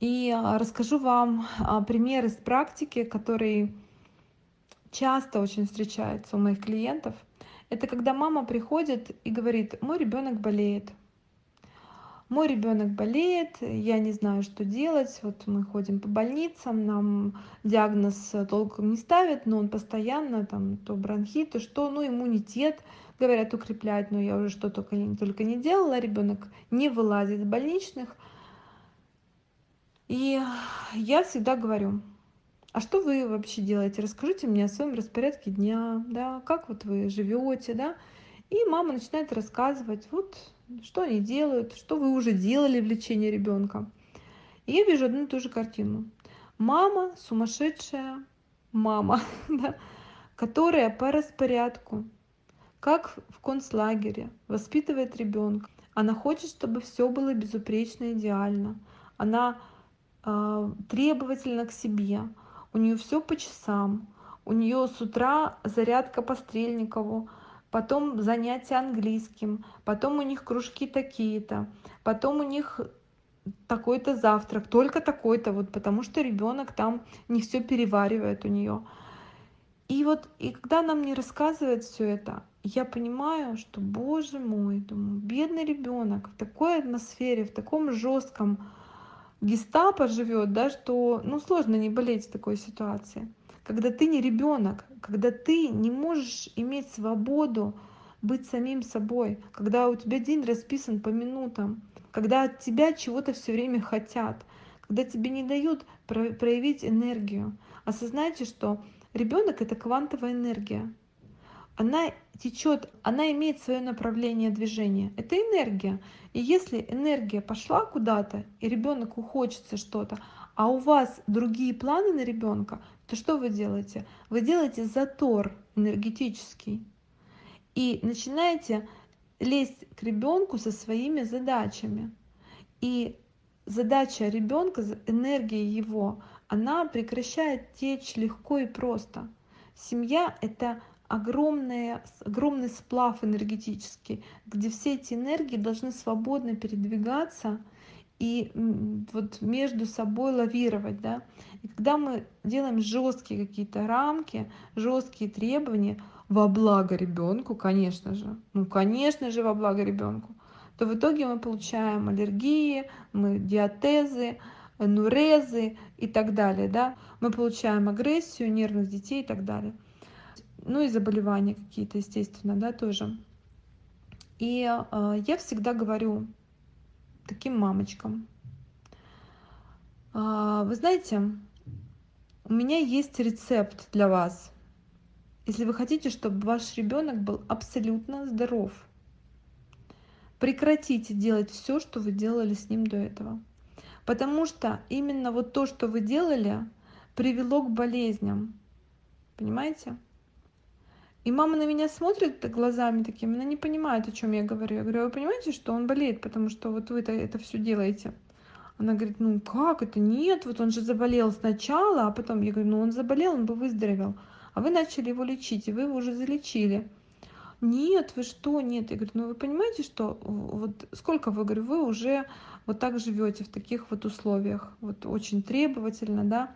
И а, расскажу вам а, пример из практики, который часто очень встречается у моих клиентов. Это когда мама приходит и говорит, мой ребенок болеет. Мой ребенок болеет, я не знаю, что делать. Вот мы ходим по больницам, нам диагноз толком не ставят, но он постоянно там то бронхит, то что, ну иммунитет, говорят, укреплять, но я уже что только, только не делала, ребенок не вылазит из больничных. И я всегда говорю, а что вы вообще делаете? Расскажите мне о своем распорядке дня, да, как вот вы живете, да. И мама начинает рассказывать, вот что они делают, что вы уже делали в лечении ребенка. И я вижу одну и ту же картину. Мама, сумасшедшая мама, да, которая по распорядку, как в концлагере, воспитывает ребенка. Она хочет, чтобы все было безупречно, идеально. Она требовательна к себе, у нее все по часам, у нее с утра зарядка по Стрельникову, потом занятия английским, потом у них кружки такие-то, потом у них такой-то завтрак, только такой-то, вот потому что ребенок там не все переваривает у нее. И вот, и когда нам не рассказывает все это, я понимаю, что, боже мой, думаю, бедный ребенок в такой атмосфере, в таком жестком гестапо живет, да, что ну, сложно не болеть в такой ситуации. Когда ты не ребенок, когда ты не можешь иметь свободу быть самим собой, когда у тебя день расписан по минутам, когда от тебя чего-то все время хотят, когда тебе не дают проявить энергию. Осознайте, что ребенок это квантовая энергия она течет, она имеет свое направление движения. Это энергия. И если энергия пошла куда-то, и ребенку хочется что-то, а у вас другие планы на ребенка, то что вы делаете? Вы делаете затор энергетический и начинаете лезть к ребенку со своими задачами. И задача ребенка, энергия его, она прекращает течь легко и просто. Семья — это огромная, огромный сплав энергетический, где все эти энергии должны свободно передвигаться и вот между собой лавировать. Да? И когда мы делаем жесткие какие-то рамки, жесткие требования во благо ребенку, конечно же, ну конечно же во благо ребенку, то в итоге мы получаем аллергии, мы диатезы, нурезы и так далее. Да? Мы получаем агрессию нервных детей и так далее ну и заболевания какие-то, естественно, да, тоже. И э, я всегда говорю таким мамочкам, э, вы знаете, у меня есть рецепт для вас. Если вы хотите, чтобы ваш ребенок был абсолютно здоров, прекратите делать все, что вы делали с ним до этого. Потому что именно вот то, что вы делали, привело к болезням. Понимаете? И мама на меня смотрит глазами такими, она не понимает, о чем я говорю. Я говорю, «А вы понимаете, что он болеет, потому что вот вы это, это все делаете. Она говорит, ну как это? Нет, вот он же заболел сначала, а потом я говорю, ну он заболел, он бы выздоровел. А вы начали его лечить, и вы его уже залечили. Нет, вы что, нет. Я говорю, ну вы понимаете, что вот сколько вы, говорю, вы уже вот так живете в таких вот условиях, вот очень требовательно, да,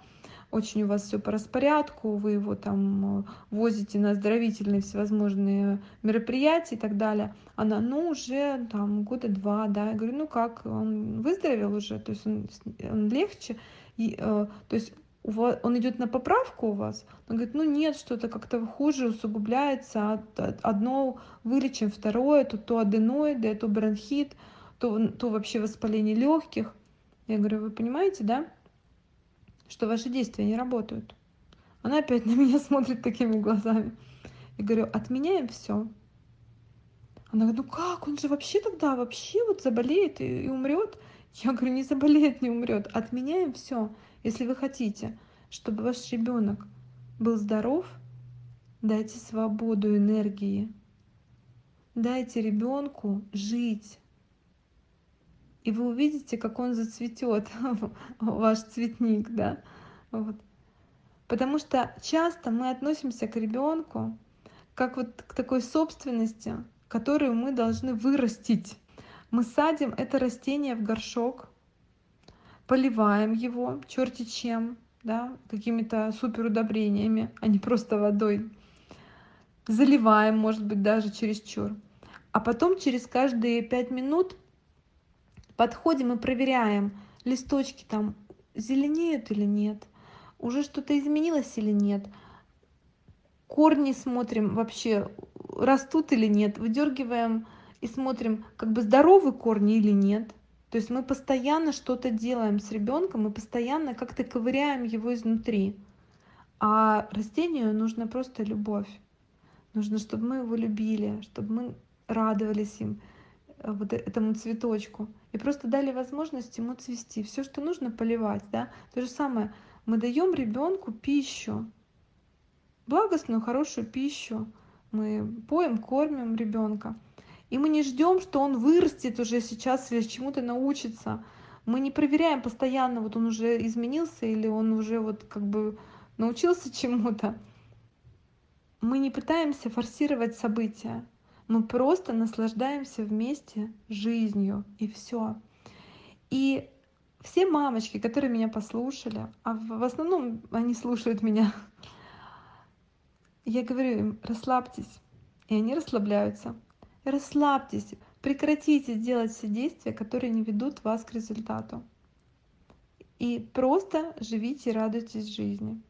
очень у вас все по распорядку, вы его там э, возите на оздоровительные всевозможные мероприятия и так далее. Она, ну, уже там года два, да. Я говорю, ну как, он выздоровел уже, то есть он, он легче, и, э, то есть у вас, он идет на поправку у вас? Он говорит, ну нет, что-то как-то хуже, усугубляется, одно вылечим, второе, то то аденоиды, то бронхит, то, то вообще воспаление легких. Я говорю, вы понимаете, да? что ваши действия не работают. Она опять на меня смотрит такими глазами. Я говорю, отменяем все. Она говорит, ну как, он же вообще тогда вообще вот заболеет и, и умрет. Я говорю, не заболеет, не умрет. Отменяем все. Если вы хотите, чтобы ваш ребенок был здоров, дайте свободу энергии. Дайте ребенку жить. И вы увидите, как он зацветет, ваш цветник, да. Вот. Потому что часто мы относимся к ребенку как вот к такой собственности, которую мы должны вырастить. Мы садим это растение в горшок, поливаем его черти чем, да, какими-то супер удобрениями, а не просто водой. Заливаем, может быть, даже через чур. А потом через каждые пять минут подходим и проверяем, листочки там зеленеют или нет, уже что-то изменилось или нет. Корни смотрим вообще, растут или нет, выдергиваем и смотрим, как бы здоровы корни или нет. То есть мы постоянно что-то делаем с ребенком, мы постоянно как-то ковыряем его изнутри. А растению нужна просто любовь. Нужно, чтобы мы его любили, чтобы мы радовались им, э, вот э, этому цветочку. И просто дали возможность ему цвести. Все, что нужно, поливать. Да? То же самое, мы даем ребенку пищу, благостную, хорошую пищу. Мы поем, кормим ребенка. И мы не ждем, что он вырастет уже сейчас или чему-то научится. Мы не проверяем постоянно, вот он уже изменился или он уже вот как бы научился чему-то. Мы не пытаемся форсировать события. Мы просто наслаждаемся вместе жизнью и все. И все мамочки, которые меня послушали, а в основном они слушают меня, я говорю им, расслабьтесь. И они расслабляются. Расслабьтесь, прекратите делать все действия, которые не ведут вас к результату. И просто живите и радуйтесь жизни.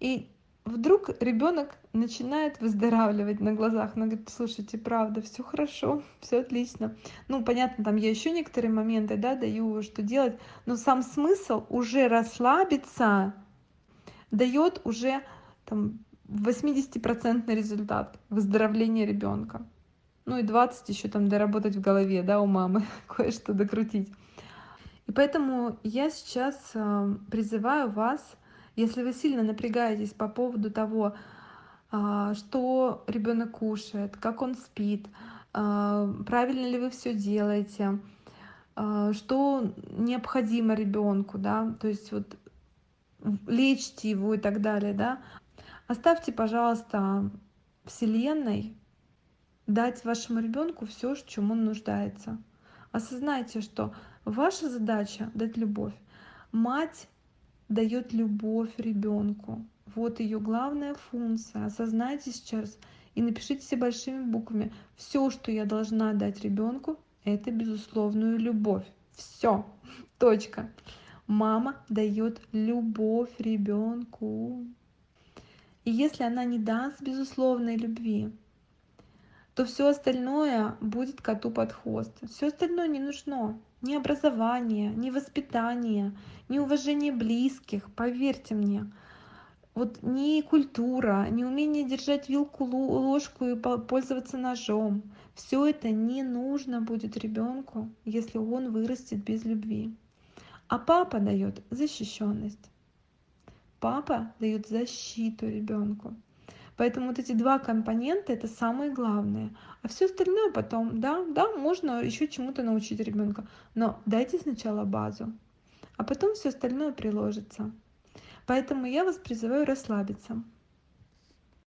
И вдруг ребенок начинает выздоравливать на глазах. Она говорит, слушайте, правда, все хорошо, все отлично. Ну, понятно, там я еще некоторые моменты, да, даю, что делать, но сам смысл уже расслабиться дает уже там 80% результат выздоровления ребенка ну и 20 еще там доработать в голове, да, у мамы, кое-что докрутить. И поэтому я сейчас э, призываю вас, если вы сильно напрягаетесь по поводу того, э, что ребенок кушает, как он спит, э, правильно ли вы все делаете, что необходимо ребенку, да, то есть вот лечьте его и так далее, да, оставьте, пожалуйста, Вселенной дать вашему ребенку все, в чем он нуждается. Осознайте, что ваша задача дать любовь. Мать дает любовь ребенку. Вот ее главная функция. Осознайте сейчас и напишите все большими буквами. Все, что я должна дать ребенку, это безусловную любовь. Все. Точка. Мама дает любовь ребенку. И если она не даст безусловной любви, то все остальное будет коту под хвост. Все остальное не нужно. Ни образование, ни воспитание, ни уважение близких, поверьте мне. Вот ни культура, ни умение держать вилку, ложку и пользоваться ножом. Все это не нужно будет ребенку, если он вырастет без любви. А папа дает защищенность. Папа дает защиту ребенку. Поэтому вот эти два компонента это самое главное. А все остальное потом, да, да, можно еще чему-то научить ребенка. Но дайте сначала базу, а потом все остальное приложится. Поэтому я вас призываю расслабиться.